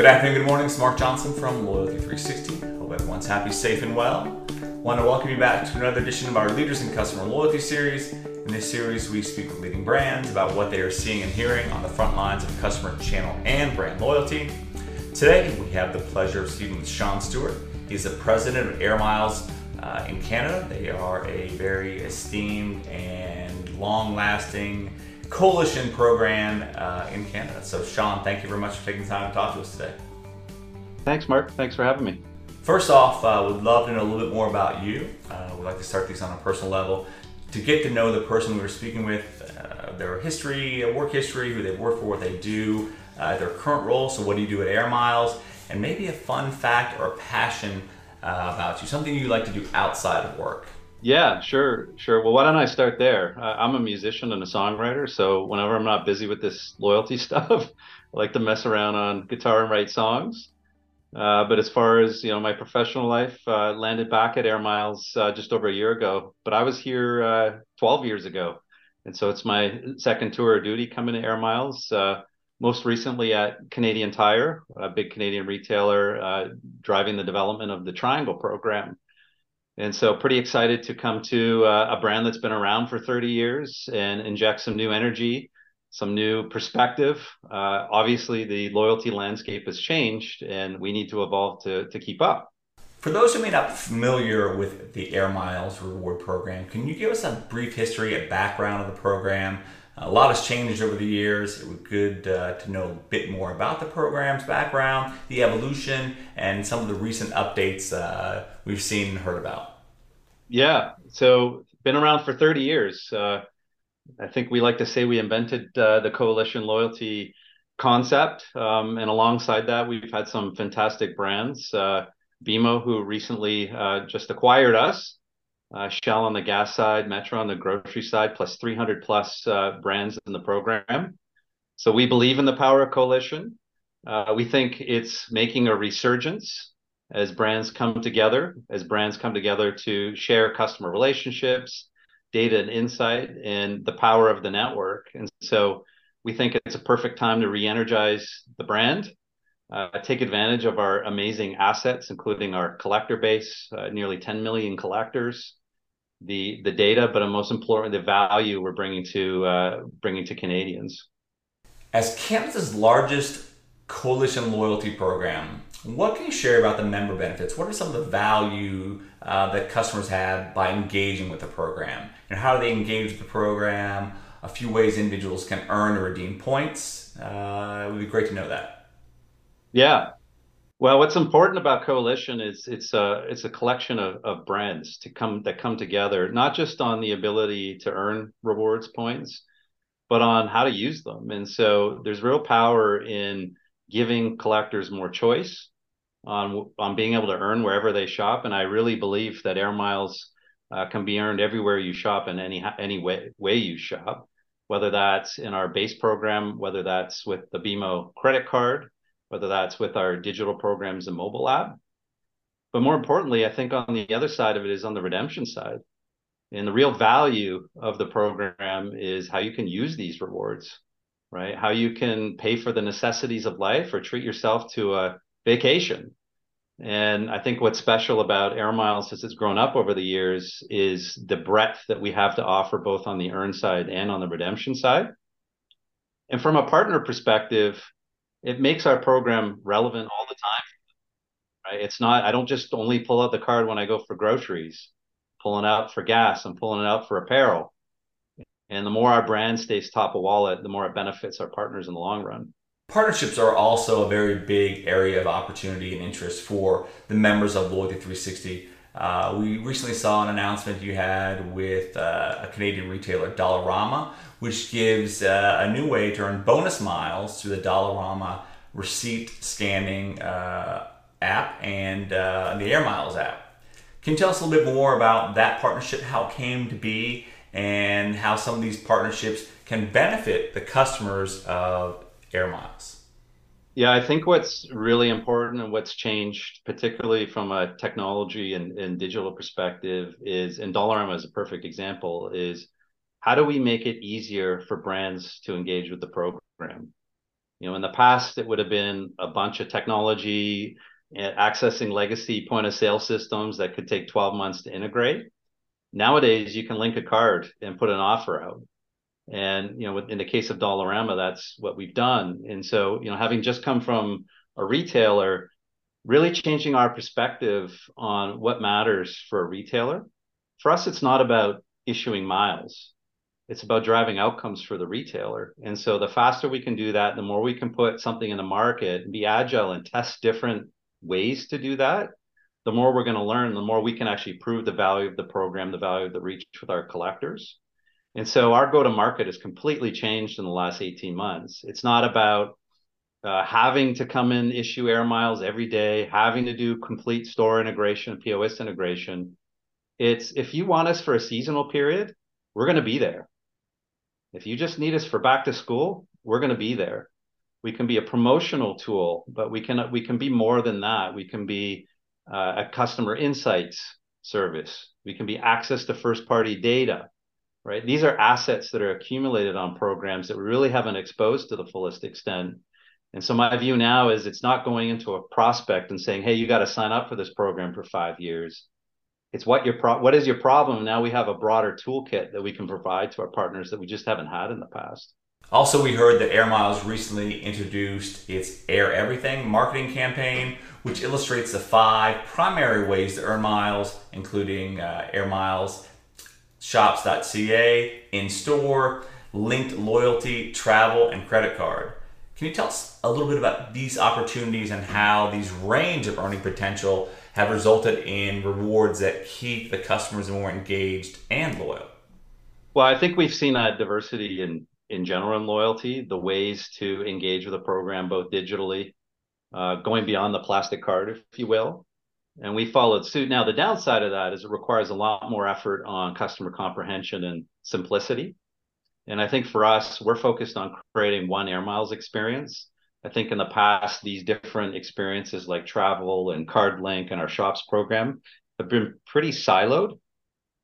Good afternoon, good morning. It's Mark Johnson from Loyalty 360. Hope everyone's happy, safe, and well. Want to welcome you back to another edition of our Leaders in Customer Loyalty series. In this series, we speak with leading brands about what they are seeing and hearing on the front lines of customer channel and brand loyalty. Today, we have the pleasure of speaking with Shawn Stewart. He's the president of Air Miles uh, in Canada. They are a very esteemed and long lasting coalition program uh, in Canada. So, Shawn, thank you very much for taking the time to talk to us today. Thanks, Mark. Thanks for having me. First off, uh, would love to know a little bit more about you. Uh, we'd like to start these on a personal level to get to know the person we were speaking with, uh, their history, work history, who they've worked for, what they do, uh, their current role. So, what do you do at Air Miles? And maybe a fun fact or a passion uh, about you, something you like to do outside of work. Yeah, sure, sure. Well, why don't I start there? Uh, I'm a musician and a songwriter, so whenever I'm not busy with this loyalty stuff, I like to mess around on guitar and write songs. Uh, but as far as you know, my professional life uh, landed back at Air Miles uh, just over a year ago. But I was here uh, 12 years ago, and so it's my second tour of duty coming to Air Miles. Uh, most recently at Canadian Tire, a big Canadian retailer, driving the development of the Triangle program and so, pretty excited to come to uh, a brand that's been around for 30 years and inject some new energy, some new perspective. Uh, obviously, the loyalty landscape has changed, and we need to evolve to, to keep up. For those who may not be familiar with the Air Miles reward program, can you give us a brief history, a background of the program? A lot has changed over the years. It would be good uh, to know a bit more about the program's background, the evolution, and some of the recent updates uh, we've seen and heard about. Yeah, so been around for 30 years. Uh, I think we like to say we invented uh, the coalition loyalty concept, um, and alongside that, we've had some fantastic brands. Uh, BMO, who recently uh, just acquired us, uh, Shell on the gas side, Metro on the grocery side, plus 300 plus uh, brands in the program. So we believe in the power of coalition. Uh, we think it's making a resurgence as brands come together, as brands come together to share customer relationships, data and insight, and the power of the network. And so we think it's a perfect time to re-energize the brand, uh, take advantage of our amazing assets, including our collector base, uh, nearly 10 million collectors, the the data, but most importantly, the value we're bringing to uh, bringing to Canadians. As Canada's largest coalition loyalty program, what can you share about the member benefits? What are some of the value uh, that customers have by engaging with the program? And how do they engage with the program? A few ways individuals can earn or redeem points. Uh, it would be great to know that. Yeah, well, what's important about Coalition is it's a it's a collection of, of brands to come that come together, not just on the ability to earn rewards points, but on how to use them. And so there's real power in giving collectors more choice on on being able to earn wherever they shop. And I really believe that Air Miles uh, can be earned everywhere you shop and any any way way you shop, whether that's in our base program, whether that's with the BMO credit card whether that's with our digital programs and mobile app. But more importantly, I think on the other side of it is on the redemption side. And the real value of the program is how you can use these rewards, right? How you can pay for the necessities of life or treat yourself to a vacation. And I think what's special about Air Miles as it's grown up over the years is the breadth that we have to offer both on the earn side and on the redemption side. And from a partner perspective, it makes our program relevant all the time. Right? It's not. I don't just only pull out the card when I go for groceries. Pulling out for gas. I'm pulling it out for apparel. And the more our brand stays top of wallet, the more it benefits our partners in the long run. Partnerships are also a very big area of opportunity and interest for the members of Loyalty 360. Uh, we recently saw an announcement you had with uh, a Canadian retailer, Dollarama, which gives uh, a new way to earn bonus miles through the Dollarama receipt scanning uh, app and uh, the Air Miles app. Can you tell us a little bit more about that partnership, how it came to be, and how some of these partnerships can benefit the customers of Air Miles? Yeah, I think what's really important and what's changed, particularly from a technology and, and digital perspective, is and Dollarama is a perfect example, is how do we make it easier for brands to engage with the program? You know, in the past, it would have been a bunch of technology accessing legacy point of sale systems that could take 12 months to integrate. Nowadays, you can link a card and put an offer out. And, you know, in the case of Dollarama, that's what we've done. And so, you know, having just come from a retailer, really changing our perspective on what matters for a retailer. For us, it's not about issuing miles. It's about driving outcomes for the retailer. And so the faster we can do that, the more we can put something in the market and be agile and test different ways to do that, the more we're going to learn, the more we can actually prove the value of the program, the value of the reach with our collectors. And so our go to market has completely changed in the last 18 months. It's not about uh, having to come in issue air miles every day, having to do complete store integration, POS integration. It's if you want us for a seasonal period, we're going to be there. If you just need us for back to school, we're going to be there. We can be a promotional tool, but we can we can be more than that. We can be uh, a customer insights service. We can be access to first party data, right? These are assets that are accumulated on programs that we really haven't exposed to the fullest extent and so my view now is it's not going into a prospect and saying, "Hey, you got to sign up for this program for five years." It's what your pro- what is your problem? Now we have a broader toolkit that we can provide to our partners that we just haven't had in the past. Also, we heard that Air Miles recently introduced its Air Everything marketing campaign, which illustrates the five primary ways to earn miles, including uh, Air Miles shops.ca, in store, linked loyalty, travel, and credit card. Can you tell us a little bit about these opportunities and how these range of earning potential have resulted in rewards that keep the customers more engaged and loyal? Well, I think we've seen a diversity in in general in loyalty, the ways to engage with a program both digitally, uh, going beyond the plastic card, if you will. And we followed suit. Now, the downside of that is it requires a lot more effort on customer comprehension and simplicity. And I think for us, we're focused on creating one Air Miles experience. I think in the past, these different experiences like travel and CardLink and our shops program have been pretty siloed.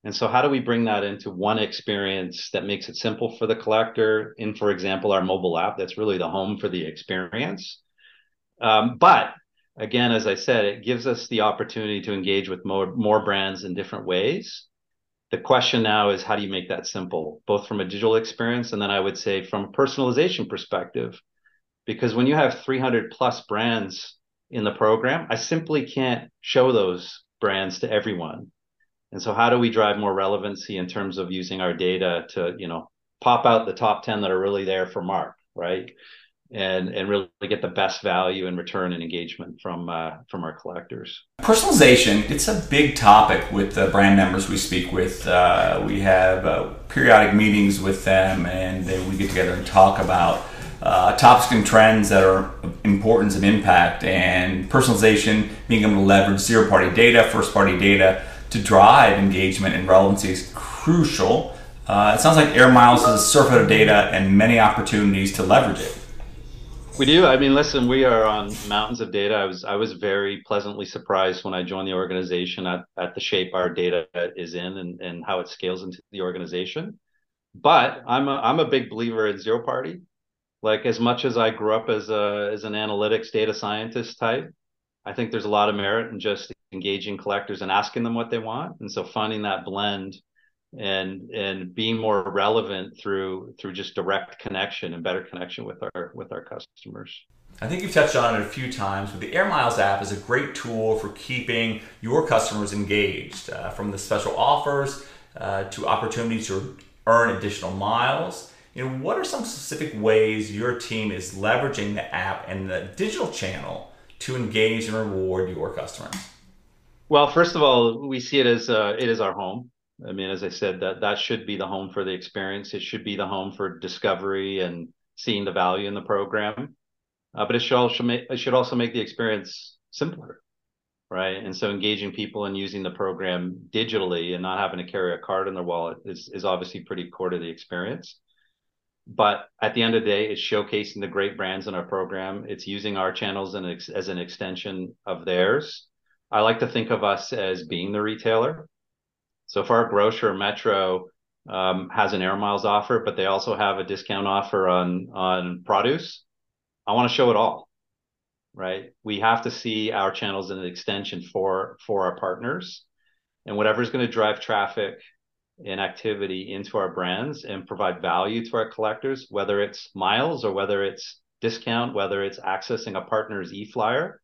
And so, how do we bring that into one experience that makes it simple for the collector? In, for example, our mobile app, that's really the home for the experience. Um, but again, as I said, it gives us the opportunity to engage with more more brands in different ways the question now is how do you make that simple, both from a digital experience and then I would say from a personalization perspective? Because when you have 300 plus brands in the program, I simply can't show those brands to everyone. And so how do we drive more relevancy in terms of using our data to, you know, pop out the top 10 that are really there for Mark, right? and and really get the best value and return and engagement from uh, from our collectors. Personalization it's a big topic with the brand members we speak with. Uh, we have uh, periodic meetings with them, and we get together and talk about. Uh, topics and trends that are of importance and impact, and personalization, being able to leverage zero party data, first party data to drive engagement and relevancy is crucial. Uh, it sounds like Air Miles has a surfeit of data and many opportunities to leverage it. We do. I mean, listen, we are on mountains of data. I was I was very pleasantly surprised when I joined the organization at, at the shape our data is in and, and how it scales into the organization. But I'm a, I'm a big believer in zero party. Like as much as I grew up as a as an analytics data scientist type, I think there's a lot of merit in just engaging collectors and asking them what they want. And so finding that blend and and being more relevant through through just direct connection and better connection with our with our customers. I think you've touched on it a few times, but the Air Miles app is a great tool for keeping your customers engaged, uh, from the special offers uh, to opportunities to earn additional miles. You know, what are some specific ways your team is leveraging the app and the digital channel to engage and reward your customers? Well, first of all, we see it as uh, it is our home. I mean, as I said, that that should be the home for the experience. It should be the home for discovery and seeing the value in the program. Uh, but it should also make it should also make the experience simpler, right? And so engaging people and using the program digitally and not having to carry a card in their wallet is is obviously pretty core to the experience. But at the end of the day, it's showcasing the great brands in our program. It's using our channels as an extension of theirs. I like to think of us as being the retailer so far, Grocer Metro um, has an Air Miles offer, but they also have a discount offer on on produce. I want to show it all, right? We have to see our channels as an extension for for our partners, and whatever is going to drive traffic and activity into our brands and provide value to our collectors, whether it's miles or whether it's discount, whether it's accessing a partner's e-flyer,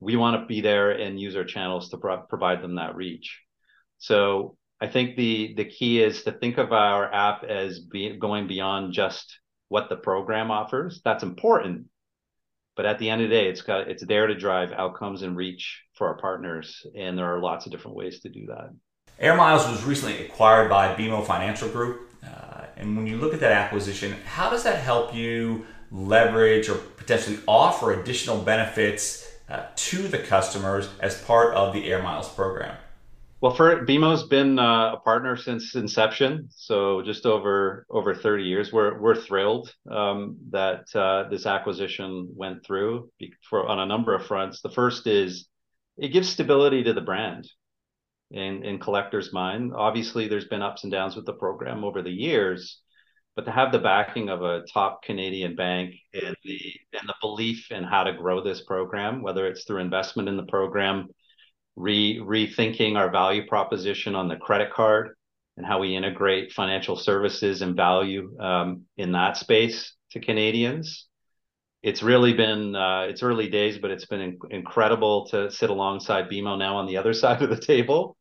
we want to be there and use our channels to pro- provide them that reach. So I think the the key is to think of our app as be, going beyond just what the program offers. That's important, but at the end of the day, it's got it's there to drive outcomes and reach for our partners, and there are lots of different ways to do that. Air Miles was recently acquired by BMO Financial Group, uh, and when you look at that acquisition, how does that help you leverage or potentially offer additional benefits uh, to the customers as part of the Air Miles program? Well, for BMO's been uh, a partner since inception, so just over over 30 years. We're we're thrilled um, that uh, this acquisition went through for on a number of fronts. The first is it gives stability to the brand in in collectors' mind. Obviously, there's been ups and downs with the program over the years, but to have the backing of a top Canadian bank and the and the belief in how to grow this program, whether it's through investment in the program re rethinking our value proposition on the credit card and how we integrate financial services and value um, in that space to Canadians. It's really been uh, it's early days, but it's been in- incredible to sit alongside BMO now on the other side of the table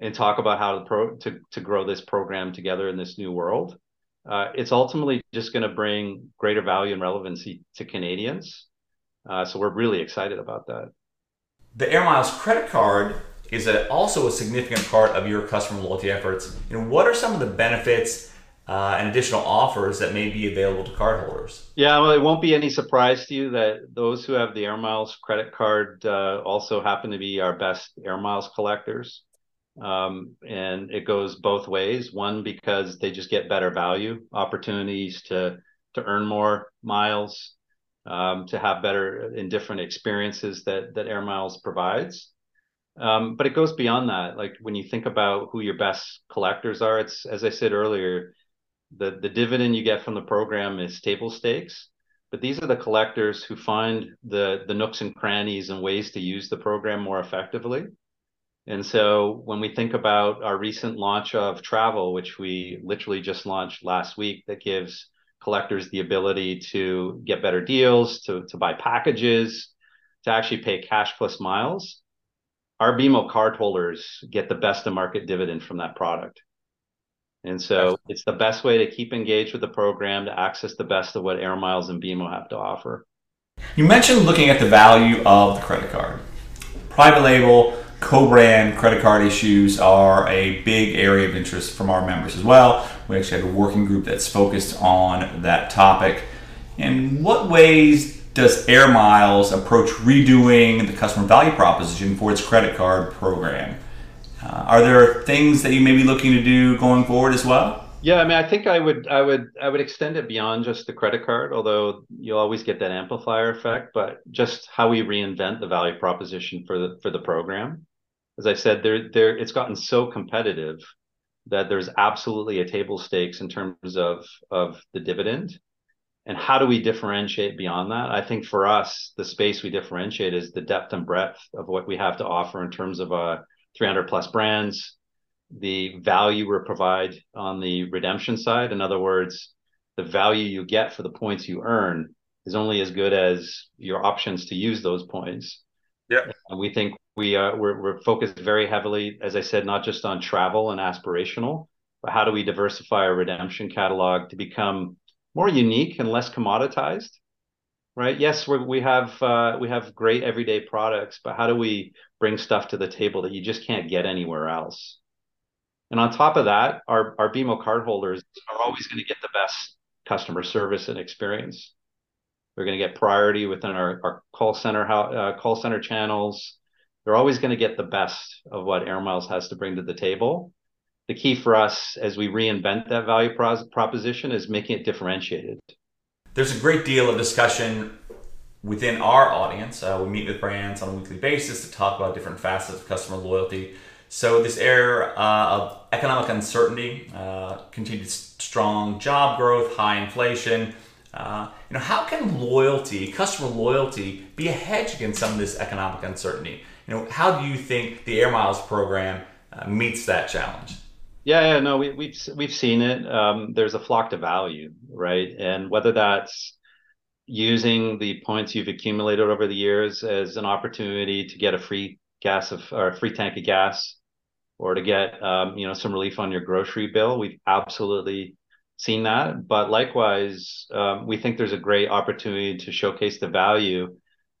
and talk about how to pro- to to grow this program together in this new world. Uh, it's ultimately just going to bring greater value and relevancy to Canadians. Uh, so we're really excited about that. The Air Miles credit card is a, also a significant part of your customer loyalty efforts. You know, what are some of the benefits uh, and additional offers that may be available to cardholders? Yeah, well, it won't be any surprise to you that those who have the Air Miles credit card uh, also happen to be our best Air Miles collectors. Um, and it goes both ways. One, because they just get better value opportunities to to earn more miles um, to have better and different experiences that that Air Miles provides. Um, but it goes beyond that. Like when you think about who your best collectors are, it's as I said earlier, the the dividend you get from the program is table stakes. But these are the collectors who find the the nooks and crannies and ways to use the program more effectively. And so when we think about our recent launch of travel, which we literally just launched last week, that gives collectors the ability to get better deals, to, to buy packages, to actually pay cash plus miles, our BMO cardholders get the best of market dividend from that product. And so it's the best way to keep engaged with the program to access the best of what Air Miles and BMO have to offer. You mentioned looking at the value of the credit card. Private label, co-brand credit card issues are a big area of interest from our members as well. We actually have a working group that's focused on that topic. In what ways does Air Miles approach redoing the customer value proposition for its credit card program? Uh, are there things that you may be looking to do going forward as well? Yeah, I mean, I think I would, I would, I would extend it beyond just the credit card. Although you'll always get that amplifier effect, but just how we reinvent the value proposition for the for the program as I said, there there it's gotten so competitive that there's absolutely a table stakes in terms of of the dividend. And how do we differentiate beyond that? I think for us, the space we differentiate is the depth and breadth of what we have to offer in terms of uh, 300 plus brands, the value we provide on the redemption side. In other words, the value you get for the points you earn is only as good as your options to use those points. Yeah. And we think we uh, we're, we're focused very heavily, as I said, not just on travel and aspirational, but how do we diversify our redemption catalog to become more unique and less commoditized? Right? Yes, we we have uh, we have great everyday products, but how do we bring stuff to the table that you just can't get anywhere else? And on top of that, our our BMO cardholders are always going to get the best customer service and experience. They're going to get priority within our, our call center uh, call center channels they're always going to get the best of what Air Miles has to bring to the table. The key for us as we reinvent that value pro- proposition is making it differentiated. There's a great deal of discussion within our audience. Uh, we meet with brands on a weekly basis to talk about different facets of customer loyalty. So, this era uh, of economic uncertainty, uh, continued strong job growth, high inflation, Uh, you know, how can loyalty, customer loyalty, be a hedge against some of this economic uncertainty? You know, how do you think the Air Miles program uh, meets that challenge? Yeah, yeah, no, we, we've we've seen it. Um, there's a flock to value, right? And whether that's using the points you've accumulated over the years as an opportunity to get a free gas of or a free tank of gas, or to get um, you know some relief on your grocery bill, we've absolutely seen that. But likewise, um, we think there's a great opportunity to showcase the value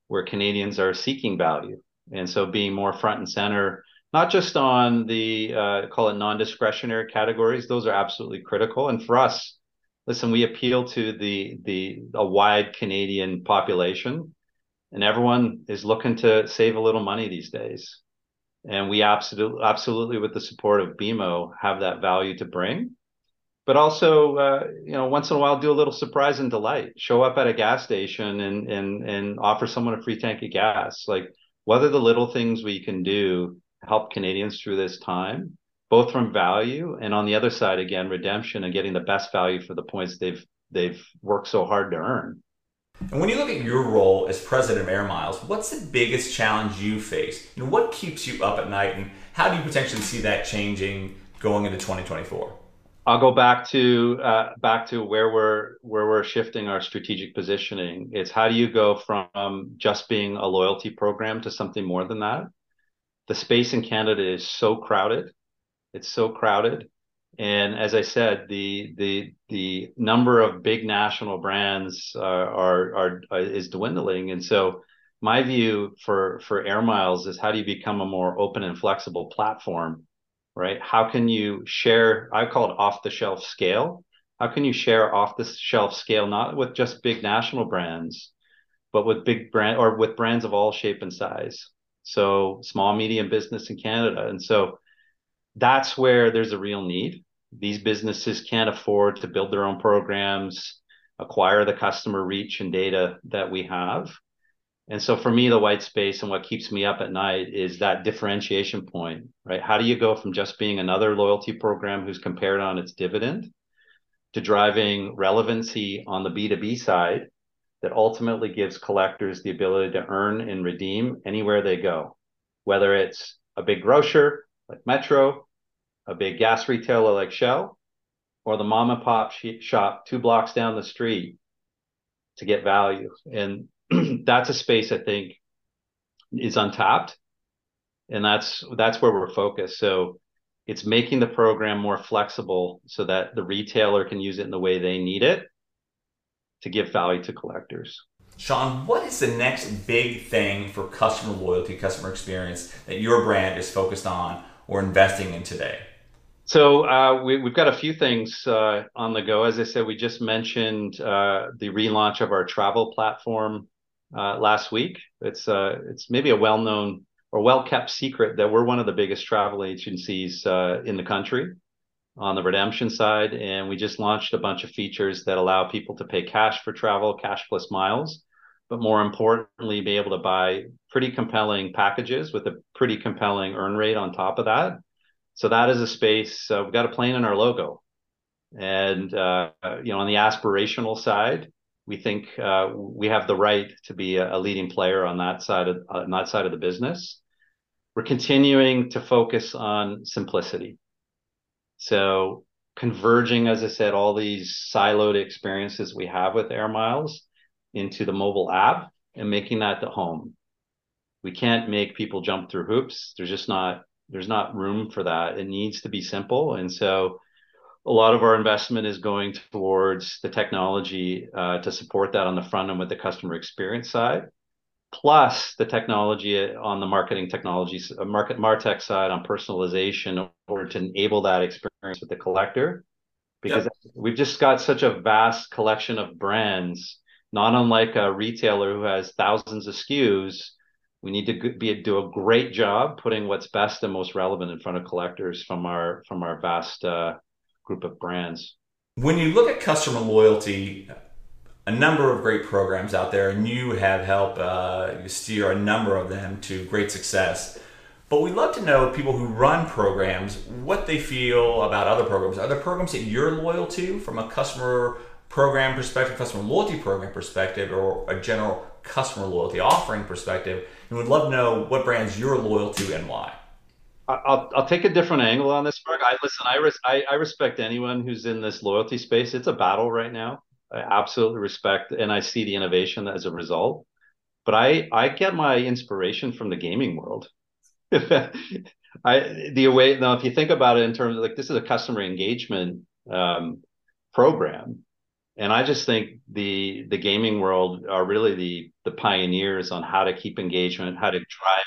where Canadians are seeking value, and so being more front and center not just on the uh, call it non-discretionary categories; those are absolutely critical. And for us, listen, we appeal to the the a wide Canadian population, and everyone is looking to save a little money these days. And we absolutely, absolutely, with the support of BMO, have that value to bring. But also, uh, you know, once in a while, do a little surprise and delight. Show up at a gas station and and and offer someone a free tank of gas. Like, what are the little things we can do help Canadians through this time, both from value and on the other side, again, redemption and getting the best value for the points they've they've worked so hard to earn. And when you look at your role as president of Air Miles, what's the biggest challenge you face? Know, what keeps you up at night, and how do you potentially see that changing going into 2024? I'll go back to uh, back to where we're where we're shifting our strategic positioning. It's how do you go from just being a loyalty program to something more than that? the space in Canada is so crowded. It's so crowded. And as I said, the the the number of big national brands uh, are, are are is dwindling. And so my view for for Air Miles is how do you become a more open and flexible platform, right? How can you share? I call it off the shelf scale. How can you share off the shelf scale, not with just big national brands, but with big brand or with brands of all shape and size? so small medium business in Canada. And so that's where there's a real need. These businesses can't afford to build their own programs, acquire the customer reach and data that we have. And so for me, the white space and what keeps me up at night is that differentiation point, right? How do you go from just being another loyalty program who's compared on its dividend to driving relevancy on the B2B side that ultimately gives collectors the ability to earn and redeem anywhere they go, whether it's a big grocer like Metro, a big gas retailer like Shell, or the mom and pop shop two blocks down the street to get value. And that's a space I think is untapped. And that's that's where we're focused. So it's making the program more flexible so that the retailer can use it in the way they need it to give value to collectors. Shawn, what is the next big thing for customer loyalty, customer experience that your brand is focused on or investing in today? So uh, we, have got a few things uh, on the go. As I said, we just mentioned uh, the relaunch of our travel platform uh, last week. It's uh, it's maybe a well-known or well-kept secret that we're one of the biggest travel agencies uh, in the country on the redemption side. And we just launched a bunch of features that allow people to pay cash for travel, cash plus miles, but more importantly, be able to buy pretty compelling packages with a pretty compelling earn rate on top of that. So that is a space uh, we've got a plane in our logo. And, uh, you know, on the aspirational side, we think uh, we have the right to be a, a leading player on that side of on that side of the business. We're continuing to focus on simplicity so converging, as I said, all these siloed experiences we have with Air Miles into the mobile app and making that the home. We can't make people jump through hoops. There's just not there's not room for that. It needs to be simple. And so a lot of our investment is going towards the technology uh, to support that on the front end with the customer experience side plus the technology on the marketing technology, uh, market martech side on personalization in order to enable that experience with the collector. Because yep. we've just got such a vast collection of brands, not unlike a retailer who has thousands of SKUs. We need to be do a great job putting what's best and most relevant in front of collectors from our from our vast uh, group of brands. When you look at customer loyalty, a number of great programs out there, and you have helped uh, steer a number of them to great success. But we'd love to know people who run programs what they feel about other programs. Are there programs that you're loyal to from a customer program perspective, customer loyalty program perspective, or a general customer loyalty offering perspective, and would love to know what brands you're loyal to and why. I'll I'll take a different angle on this, Mark. I listen. I, res, I I respect anyone who's in this loyalty space. It's a battle right now. I absolutely respect, and I see the innovation as a result. But I I get my inspiration from the gaming world. I the way now, if you think about it in terms of like this is a customer engagement um, program, and I just think the the gaming world are really the the pioneers on how to keep engagement, how to drive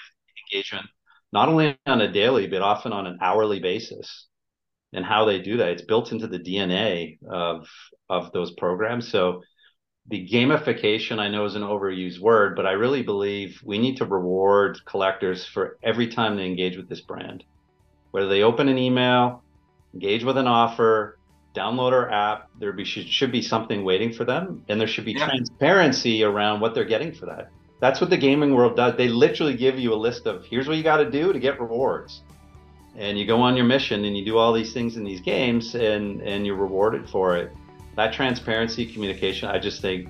engagement not only on a daily, but often on an hourly basis. And how they do that, it's built into the DNA of of those programs. So the gamification I know is an overused word, but I really believe we need to reward collectors for every time they engage with this brand. Whether they open an email, engage with an offer, download our app, there be, should, should be something waiting for them, and there should be yeah. transparency around what they're getting for that. That's what the gaming world does. They literally give you a list of here's what you got to do to get rewards. And you go on your mission and you do all these things in these games and, and you're rewarded for it. That transparency, communication, I just think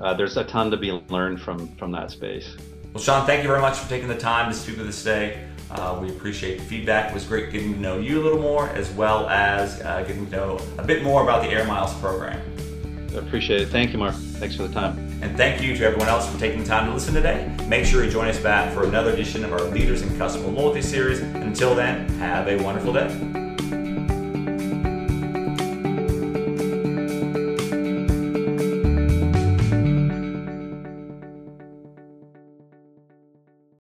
uh, there's a ton to be learned from, from that space. Well, Shawn, thank you very much for taking the time to speak with us today. Uh, we appreciate the feedback. It was great getting to know you a little more, as well as uh, getting to know a bit more about the Air Miles program. Appreciate it. Thank you, Mark. Thanks for the time. And thank you to everyone else for taking the time to listen today. Make sure you join us back for another edition of our Leaders in Customer Loyalty series. Until then, have a wonderful day.